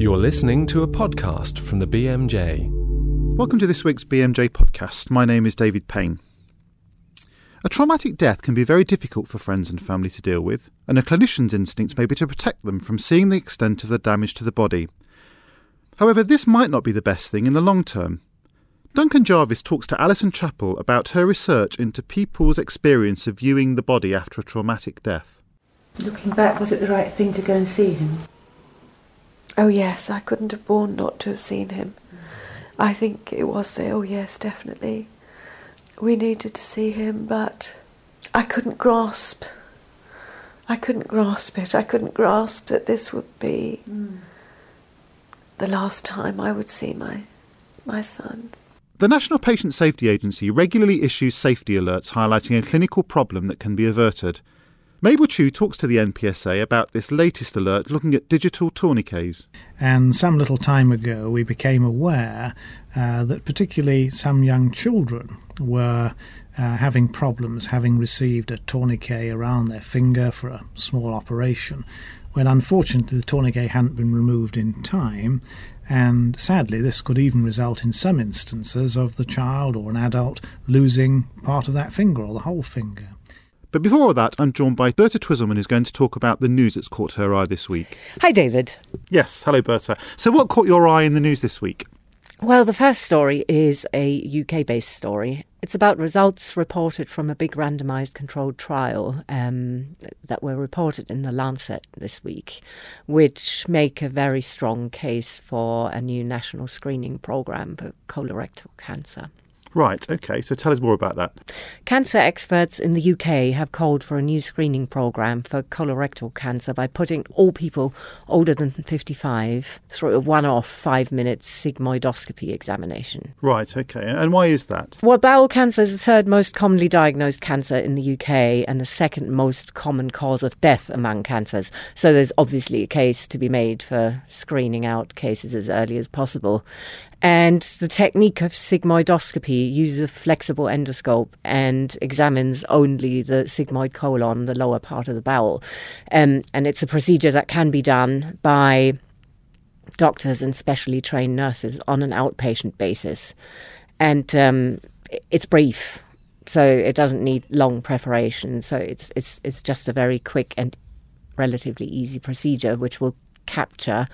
You're listening to a podcast from the BMJ. Welcome to this week's BMJ podcast. My name is David Payne. A traumatic death can be very difficult for friends and family to deal with, and a clinician's instincts may be to protect them from seeing the extent of the damage to the body. However, this might not be the best thing in the long term. Duncan Jarvies talks to Alison Chapple about her research into people's experience of viewing the body after a traumatic death. Looking back, was it the right thing to go and see him? Oh, yes, I couldn't have borne not to have seen him. I think it was, the, oh, yes, definitely. We needed to see him, but I couldn't grasp. I couldn't grasp it. I couldn't grasp that this would be mm. the last time I would see my, my son. The National Patient Safety Agency regularly issues safety alerts highlighting a clinical problem that can be averted. Mabel Chew talks to the NPSA about this latest alert looking at digital tourniquets. And some little time ago, we became aware uh, that particularly some young children were uh, having problems having received a tourniquet around their finger for a small operation, when unfortunately the tourniquet hadn't been removed in time. And sadly, this could even result in some instances of the child or an adult losing part of that finger or the whole finger. But before that, I'm joined by Birte Twisselmann, who's going to talk about the news that's caught her eye this week. Hi, David. Yes, hello, Birte. So, what caught your eye in the news this week? Well, the first story is a UK based story. It's about results reported from a big randomised controlled trial um, that were reported in the Lancet this week, which make a very strong case for a new national screening programme for colorectal cancer. Right, okay, so tell us more about that. Cancer experts in the UK have called for a new screening programme for colorectal cancer by putting all people older than 55 through a one off five minute sigmoidoscopy examination. Right, okay, and why is that? Well, bowel cancer is the third most commonly diagnosed cancer in the UK and the second most common cause of death among cancers. So there's obviously a case to be made for screening out cases as early as possible. And the technique of sigmoidoscopy uses a flexible endoscope and examines only the sigmoid colon, the lower part of the bowel. Um, and it's a procedure that can be done by doctors and specially trained nurses on an outpatient basis. And um, it's brief, so it doesn't need long preparation. So it's it's it's just a very quick and relatively easy procedure, which will capture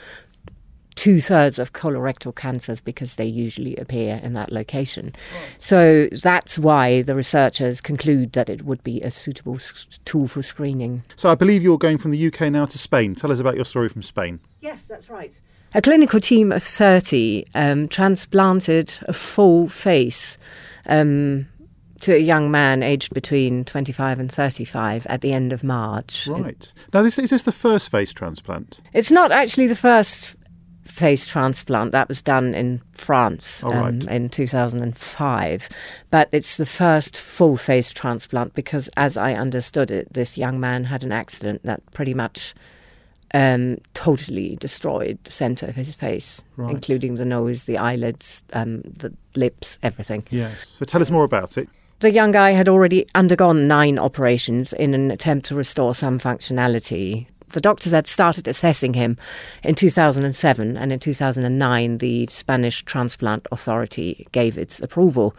two thirds of colorectal cancers because they usually appear in that location. So that's why the researchers conclude that it would be a suitable s- tool for screening. So I believe you're going from the UK now to Spain. Tell us about your story from Spain. Yes, that's right. A clinical team of 30 um, transplanted a full face. Um, to a young man aged between 25 and 35 at the end of March. Right. Now, this, is this the first face transplant? It's not actually the first face transplant. That was done in France oh, right. um, in 2005. But it's the first full face transplant because, as I understood it, this young man had an accident that pretty much um, totally destroyed the centre of his face, right. including the nose, the eyelids, um, the lips, everything. Yes. So tell us more about it. The young guy had already undergone nine operations in an attempt to restore some functionality the doctors had started assessing him in 2007, and in 2009, the Spanish Transplant Authority gave its approval.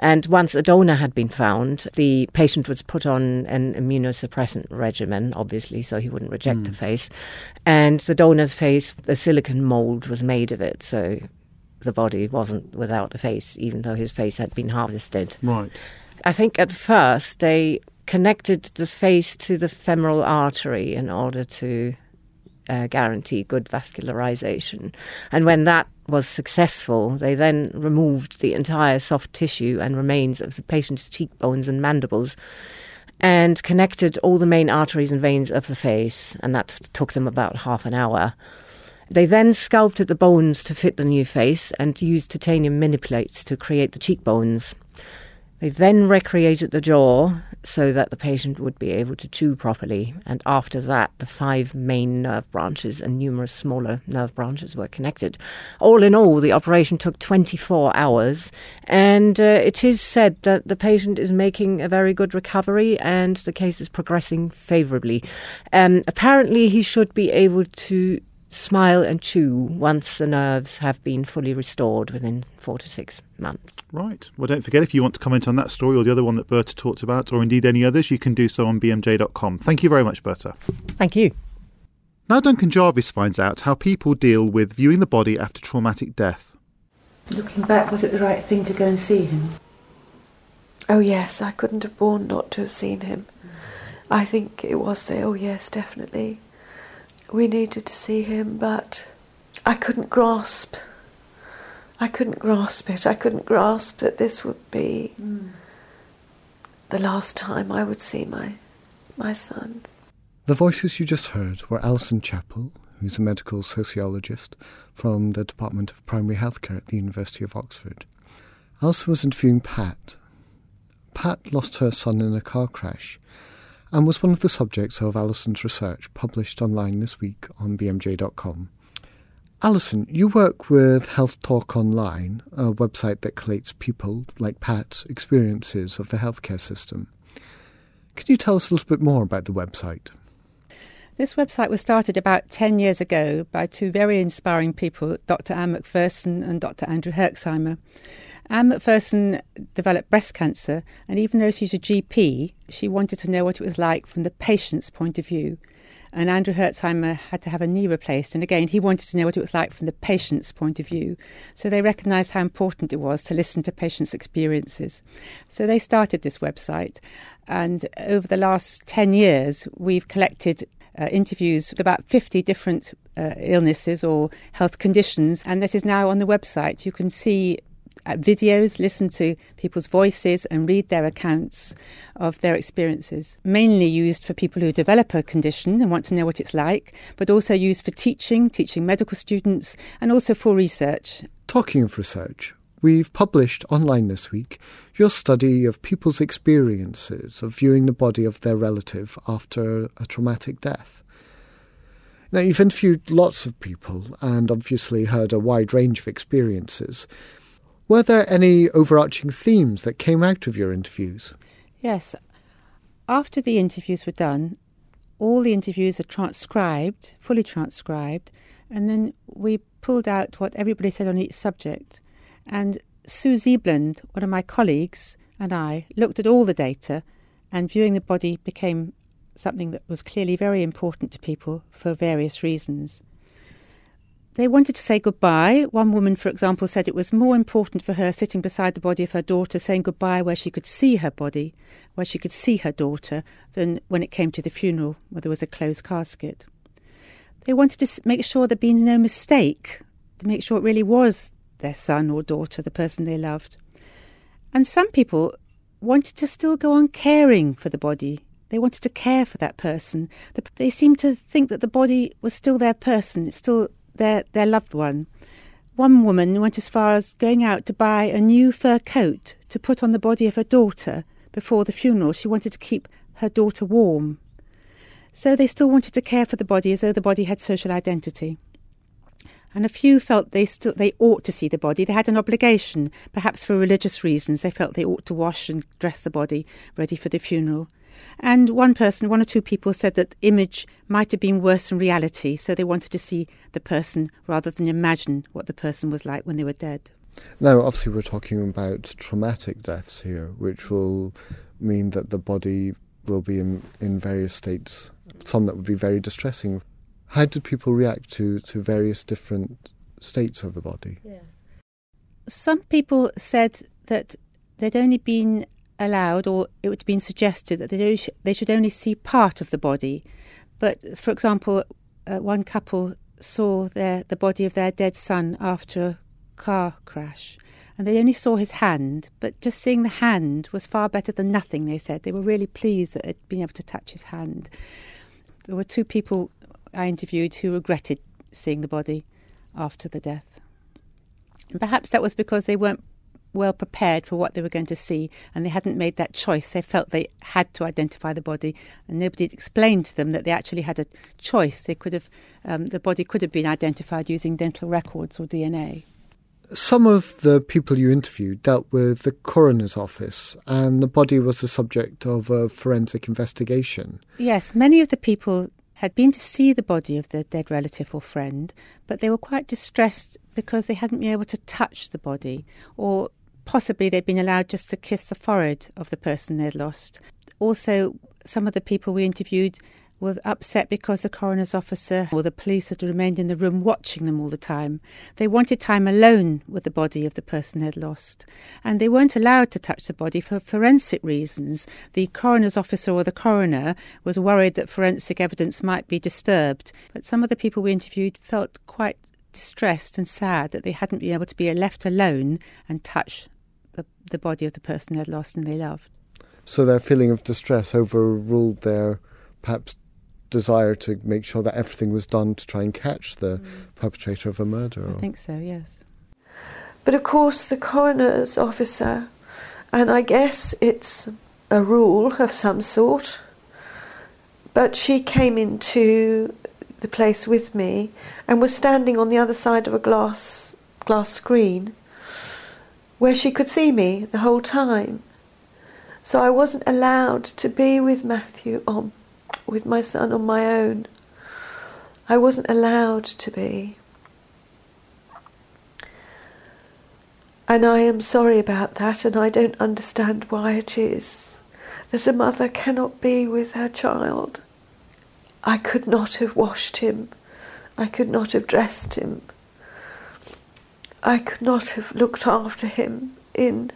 And once a donor had been found, the patient was put on an immunosuppressant regimen, obviously, so he wouldn't reject mm. the face. And the donor's face, the silicon mold was made of it, so the body wasn't without a face, even though his face had been harvested. Right. I think at first they connected the face to the femoral artery in order to uh, guarantee good vascularization. And when that was successful, they then removed the entire soft tissue and remains of the patient's cheekbones and mandibles and connected all the main arteries and veins of the face, and that took them about half an hour. They then sculpted the bones to fit the new face and used titanium mini plates to create the cheekbones. They then recreated the jaw so that the patient would be able to chew properly, and after that, the five main nerve branches and numerous smaller nerve branches were connected. All in all, the operation took 24 hours, and uh, it is said that the patient is making a very good recovery and the case is progressing favourably. Um, apparently, he should be able to smile and chew once the nerves have been fully restored within four to six months. Right. Well, don't forget if you want to comment on that story or the other one that Birte talked about, or indeed any others, you can do so on bmj.com. Thank you very much, Birte. Thank you. Now, Duncan Jarvies finds out how people deal with viewing the body after traumatic death. Looking back, was it the right thing to go and see him? Oh, yes, I couldn't have borne not to have seen him. I think it was, oh, yes, definitely. We needed to see him, but I couldn't grasp. I couldn't grasp it. I couldn't grasp that this would be Mm. the last time I would see my, my son. The voices you just heard were Alison Chapple, who's a medical sociologist from the Department of Primary Healthcare at the University of Oxford. Alison was interviewing Pat. Pat lost her son in a car crash and was one of the subjects of Alison's research published online this week on bmj.com. Alison, you work with Health Talk Online, a website that collates people like Pat's experiences of the healthcare system. Can you tell us a little bit more about the website? This website was started about 10 years ago by two very inspiring people, Dr. Ann McPherson and Dr. Andrew Herxheimer. Ann McPherson developed breast cancer, and even though she's a GP, she wanted to know what it was like from the patient's point of view. And Andrew Herxheimer had to have a knee replaced, and again, he wanted to know what it was like from the patient's point of view. So they recognised how important it was to listen to patients' experiences. So they started this website, and over the last 10 years, we've collected uh, interviews with about 50 different uh, illnesses or health conditions, and this is now on the website. You can see Uh, videos, listen to people's voices, and read their accounts of their experiences. Mainly used for people who develop a condition and want to know what it's like, but also used for teaching, teaching medical students, and also for research. Talking of research, we've published online this week your study of people's experiences of viewing the body of their relative after a traumatic death. Now, you've interviewed lots of people and obviously heard a wide range of experiences. Were there any overarching themes that came out of your interviews? Yes. After the interviews were done, all the interviews are transcribed, fully transcribed, and then we pulled out what everybody said on each subject. And Sue Ziebland, one of my colleagues, and I looked at all the data, and viewing the body became something that was clearly very important to people for various reasons. They wanted to say goodbye. One woman, for example, said it was more important for her sitting beside the body of her daughter, saying goodbye where she could see her body, where she could see her daughter, than when it came to the funeral, where there was a closed casket. They wanted to make sure there'd been no mistake, to make sure it really was their son or daughter, the person they loved. And some people wanted to still go on caring for the body. They wanted to care for that person. They seemed to think that the body was still their person, it's still their, their loved one. One woman went as far as going out to buy a new fur coat to put on the body of her daughter before the funeral. She wanted to keep her daughter warm. So they still wanted to care for the body as though the body had social identity. And a few felt they still they ought to see the body. They had an obligation, perhaps for religious reasons. They felt they ought to wash and dress the body ready for the funeral. And one person, one or two people said that image might have been worse than reality, so they wanted to see the person rather than imagine what the person was like when they were dead. Now, obviously, we're talking about traumatic deaths here, which will mean that the body will be in, in various states, some that would be very distressing. How did people react to, to various different states of the body? Yes. Some people said that they'd only been allowed or it would have been suggested that they, they should only see part of the body. But, for example, uh, one couple saw their, the body of their dead son after a car crash and they only saw his hand, but just seeing the hand was far better than nothing, they said. They were really pleased that they'd been able to touch his hand. There were two people I interviewed who regretted seeing the body after the death. And perhaps that was because they weren't well prepared for what they were going to see and they hadn't made that choice. They felt they had to identify the body and nobody had explained to them that they actually had a choice. They could have, um, the body could have been identified using dental records or DNA. Some of the people you interviewed dealt with the coroner's office, and the body was the subject of a forensic investigation. Yes, many of the people had been to see the body of their dead relative or friend, but they were quite distressed because they hadn't been able to touch the body, or possibly they'd been allowed just to kiss the forehead of the person they'd lost. Also, some of the people we interviewed were upset because the coroner's officer or the police had remained in the room watching them all the time. They wanted time alone with the body of the person they'd lost. And they weren't allowed to touch the body for forensic reasons. The coroner's officer or the coroner was worried that forensic evidence might be disturbed. But some of the people we interviewed felt quite distressed and sad that they hadn't been able to be left alone and touch the, the body of the person they'd lost and they loved. So their feeling of distress overruled their perhaps desire to make sure that everything was done to try and catch the mm. perpetrator of a murder. I think so, yes. But of course, the coroner's officer, and I guess it's a rule of some sort, but she came into the place with me and was standing on the other side of a glass glass screen where she could see me the whole time. So I wasn't allowed to be with Matthew on with my son on my own. I wasn't allowed to be. And I am sorry about that, and I don't understand why it is that a mother cannot be with her child. I could not have washed him. I could not have dressed him. I could not have looked after him in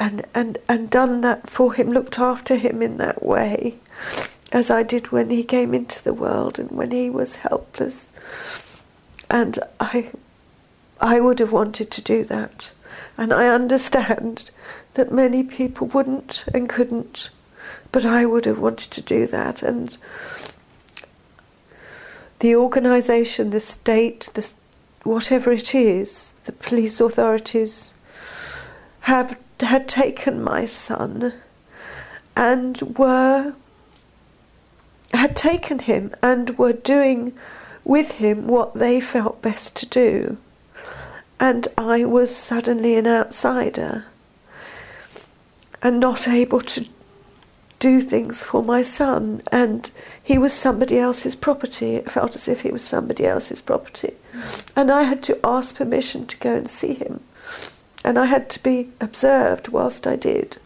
and, and, and done that for him, looked after him in that way, as I did when he came into the world and when he was helpless. And I, I would have wanted to do that. And I understand that many people wouldn't and couldn't, but I would have wanted to do that. And the organisation, the state, the, whatever it is, the police authorities have had taken my son and were had taken him and were doing with him what they felt best to do. And I was suddenly an outsider and not able to do things for my son. And he was somebody else's property. It felt as if he was somebody else's property. And I had to ask permission to go and see him and I had to be observed whilst I did.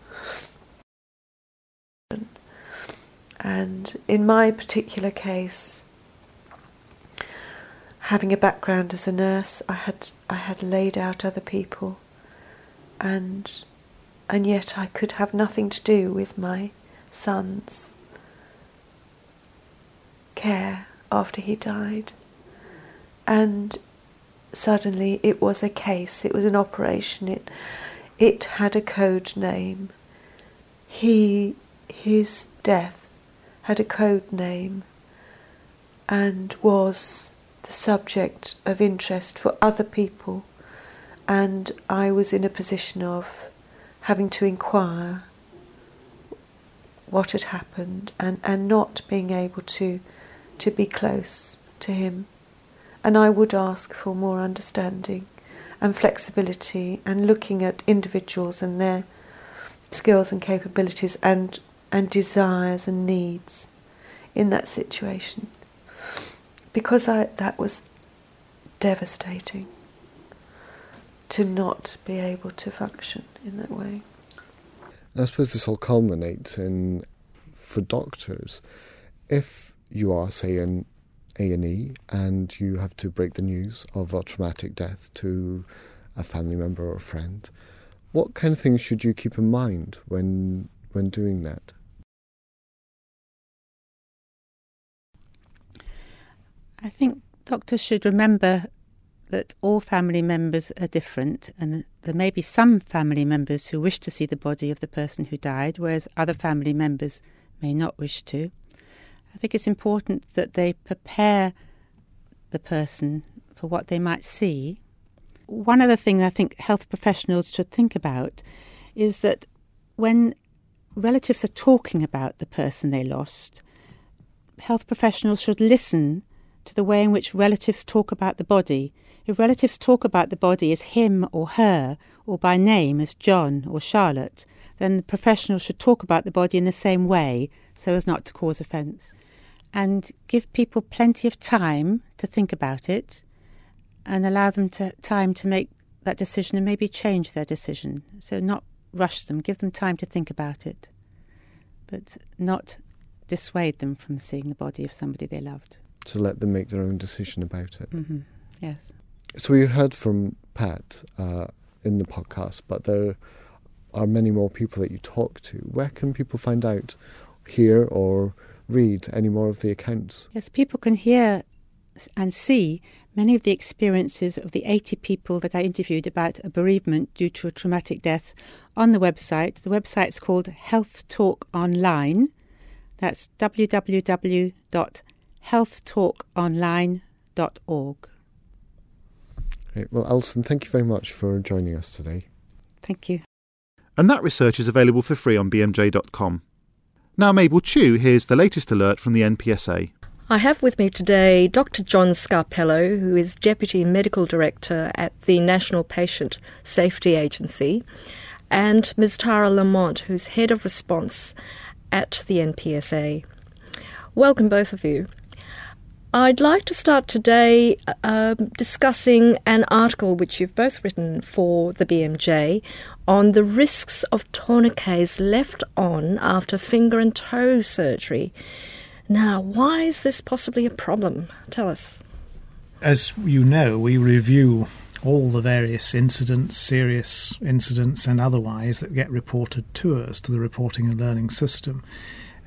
And in my particular case, having a background as a nurse, I had I had laid out other people, and and yet I could have nothing to do with my son's care after he died, and suddenly it was a case, it was an operation, it, it had a code name. He, his death had a code name and was the subject of interest for other people, and I was in a position of having to inquire what had happened and, and not being able to to be close to him and I would ask for more understanding and flexibility and looking at individuals and their skills and capabilities and, and desires and needs in that situation. Because I, that was devastating to not be able to function in that way. I suppose this all culminates in, for doctors, if you are, say, an a&E and you have to break the news of a traumatic death to a family member or a friend. What kind of things should you keep in mind when when doing that? I think doctors should remember that all family members are different, and there may be some family members who wish to see the body of the person who died, whereas other family members may not wish to. I think it's important that they prepare the person for what they might see. One other thing I think health professionals should think about is that when relatives are talking about the person they lost, health professionals should listen to the way in which relatives talk about the body. If relatives talk about the body as him or her, or by name as John or Charlotte, then the professional should talk about the body in the same way so as not to cause offence. And give people plenty of time to think about it and allow them to, time to make that decision and maybe change their decision. So, not rush them, give them time to think about it, but not dissuade them from seeing the body of somebody they loved. To let them make their own decision about it. Mm-hmm. Yes. So we heard from Pat uh, in the podcast, but there are many more people that you talk to. Where can people find out, here or read any more of the accounts? Yes, people can hear and see many of the experiences of the 80 people that I interviewed about a bereavement due to a traumatic death on the website. The website's called Health Talk Online. That's www.healthtalkonline.org. Great. Well, Alison, thank you very much for joining us today. Thank you. And that research is available for free on bmj.com. Now, Mabel Chew here's the latest alert from the NPSA. I have with me today Dr. John Scarpello, who is Deputy Medical Director at the National Patient Safety Agency, and Ms. Tara Lamont, who's Head of Response at the NPSA. Welcome, both of you. I'd like to start today uh, discussing an article which you've both written for the BMJ on the risks of tourniquets left on after finger and toe surgery. Now, why is this possibly a problem? Tell us. As you know, we review all the various incidents, serious incidents, and otherwise that get reported to us to the reporting and learning system.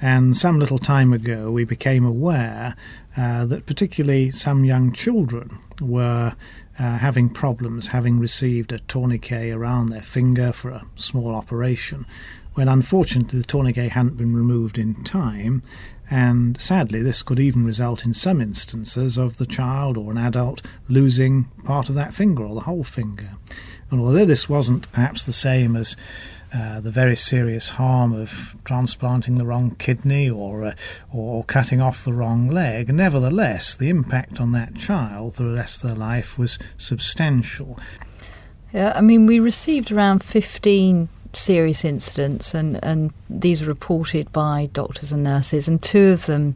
And some little time ago, we became aware uh, that particularly some young children were uh, having problems, having received a tourniquet around their finger for a small operation, when unfortunately the tourniquet hadn't been removed in time. And sadly, this could even result in some instances of the child or an adult losing part of that finger or the whole finger. And although this wasn't perhaps the same as uh, the very serious harm of transplanting the wrong kidney or uh, or cutting off the wrong leg. Nevertheless, the impact on that child for the rest of their life was substantial. Yeah, I mean, we received around 15 serious incidents, and, and these were reported by doctors and nurses, and two of them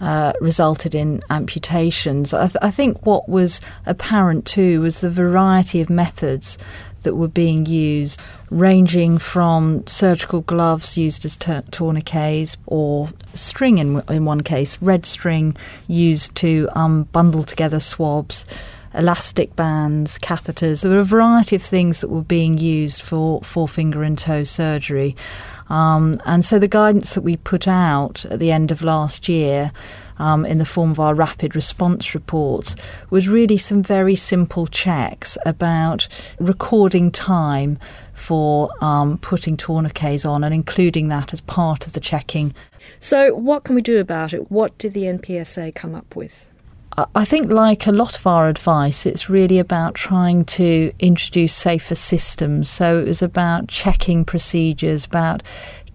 uh, resulted in amputations. I, th- I, think what was apparent too was the variety of methods that were being used, ranging from surgical gloves used as tourniquets or string in, in one case, red string used to um, bundle together swabs. Elastic bands, catheters. There were a variety of things that were being used for, forefinger and toe surgery. Um, and so the guidance that we put out at the end of last year um, in the form of our rapid response reports was really some very simple checks about recording time for um, putting tourniquets on and including that as part of the checking. So, what can we do about it? What did the NPSA come up with? I think, like a lot of our advice, it's really about trying to introduce safer systems. So it was about checking procedures, about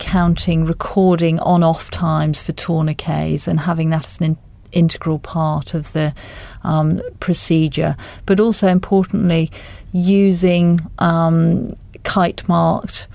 counting, recording on off times for tourniquets, and having that as an in- integral part of the um, procedure. But also, importantly, using um, kite marked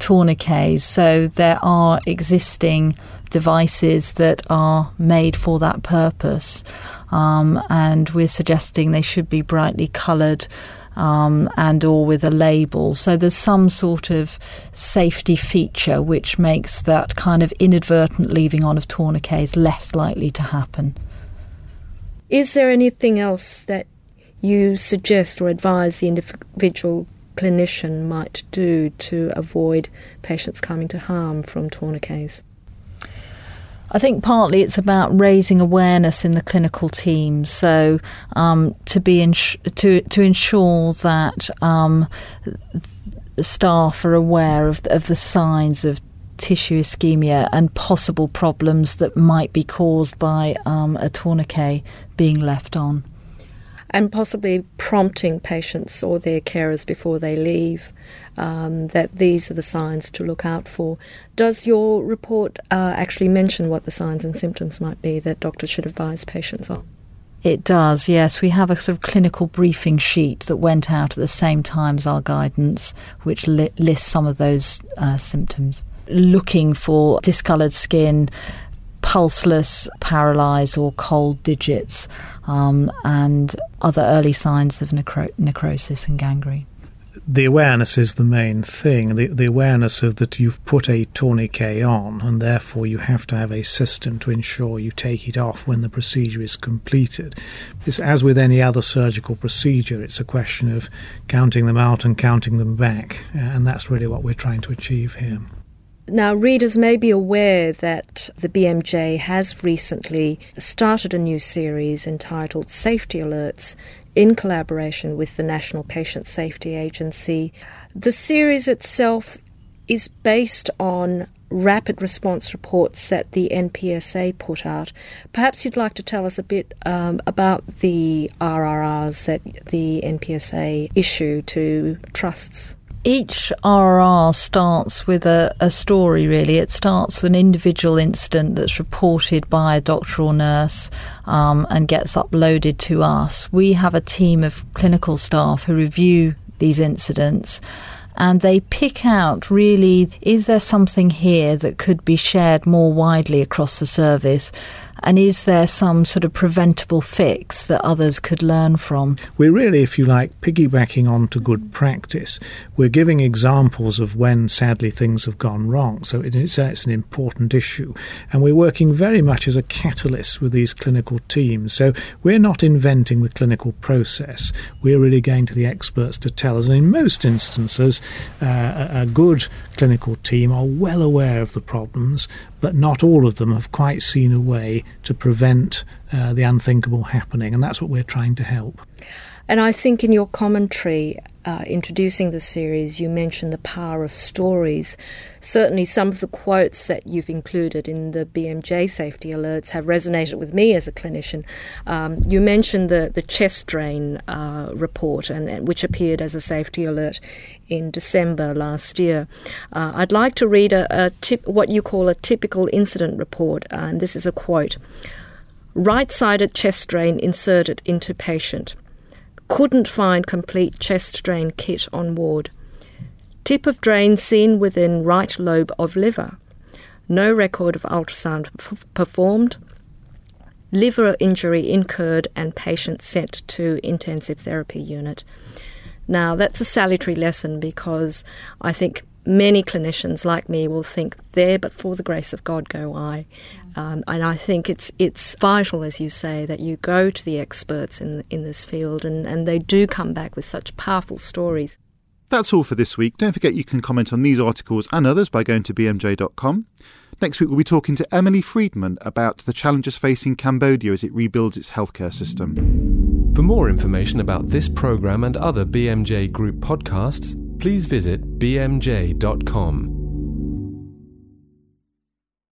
tourniquets. So there are existing devices that are made for that purpose um, and we're suggesting they should be brightly coloured. Um, and or with a label. So there's some sort of safety feature which makes that kind of inadvertent leaving on of tourniquets less likely to happen. Is there anything else that you suggest or advise the individual clinician might do to avoid patients coming to harm from tourniquets? I think partly it's about raising awareness in the clinical team. So um, to be ins- to to ensure that um, staff are aware of of the signs of tissue ischemia and possible problems that might be caused by um, a tourniquet being left on. And possibly prompting patients or their carers before they leave um, that these are the signs to look out for. Does your report uh, actually mention what the signs and symptoms might be that doctors should advise patients on? It does, yes. We have a sort of clinical briefing sheet that went out at the same time as our guidance, which li- lists some of those uh, symptoms. Looking for discoloured skin, pulseless, paralysed, or cold digits, um, and other early signs of necro- necrosis and gangrene the awareness is the main thing. The, the awareness of that you've put a tourniquet on, and therefore you have to have a system to ensure you take it off when the procedure is completed. It's, as with any other surgical procedure, it's a question of counting them out and counting them back, and that's really what we're trying to achieve here. Now, readers may be aware that the BMJ has recently started a new series entitled Safety Alerts in collaboration with the National Patient Safety Agency. The series itself is based on rapid response reports that the NPSA put out. Perhaps you'd like to tell us a bit um, about the RRRs that the NPSA issue to trusts each RR starts with a, a, story, really. It starts with an individual incident that's reported by a doctor or nurse um, and gets uploaded to us. We have a team of clinical staff who review these incidents and they pick out really is there something here that could be shared more widely across the service and is there some sort of preventable fix that others could learn from? We're really, if you like, piggybacking on to good practice. We're giving examples of when, sadly, things have gone wrong. So it's, it's an important issue. And we're working very much as a catalyst with these clinical teams. So we're not inventing the clinical process. We're really going to the experts to tell us. And in most instances, uh, a good clinical team are well aware of the problems, but not all of them have quite seen a way to prevent uh, the unthinkable happening, and that's what we're trying to help. And I think in your commentary, uh, introducing the series, you mentioned the power of stories. Certainly, some of the quotes that you've included in the BMJ safety alerts have resonated with me as a clinician. Um, you mentioned the, the chest drain uh, report, and, and, which appeared as a safety alert in December last year. Uh, I'd like to read a, a tip, what you call a typical incident report, and this is a quote. Right sided chest drain inserted into patient couldn't find complete chest drain kit on ward. Tip of drain seen within right lobe of liver. No record of ultrasound f- performed. Liver injury incurred and patient sent to intensive therapy unit. Now, that's a salutary lesson because I think many clinicians like me will think, there but for the grace of God go I. Um, and I think it's it's vital, as you say, that you go to the experts in in this field, and, and they do come back with such powerful stories. That's all for this week. Don't forget you can comment on these articles and others by going to bmj.com. Next week, we'll be talking to Emily Friedman about the challenges facing Cambodia as it rebuilds its healthcare system. For more information about this programme and other BMJ Group podcasts, please visit bmj.com.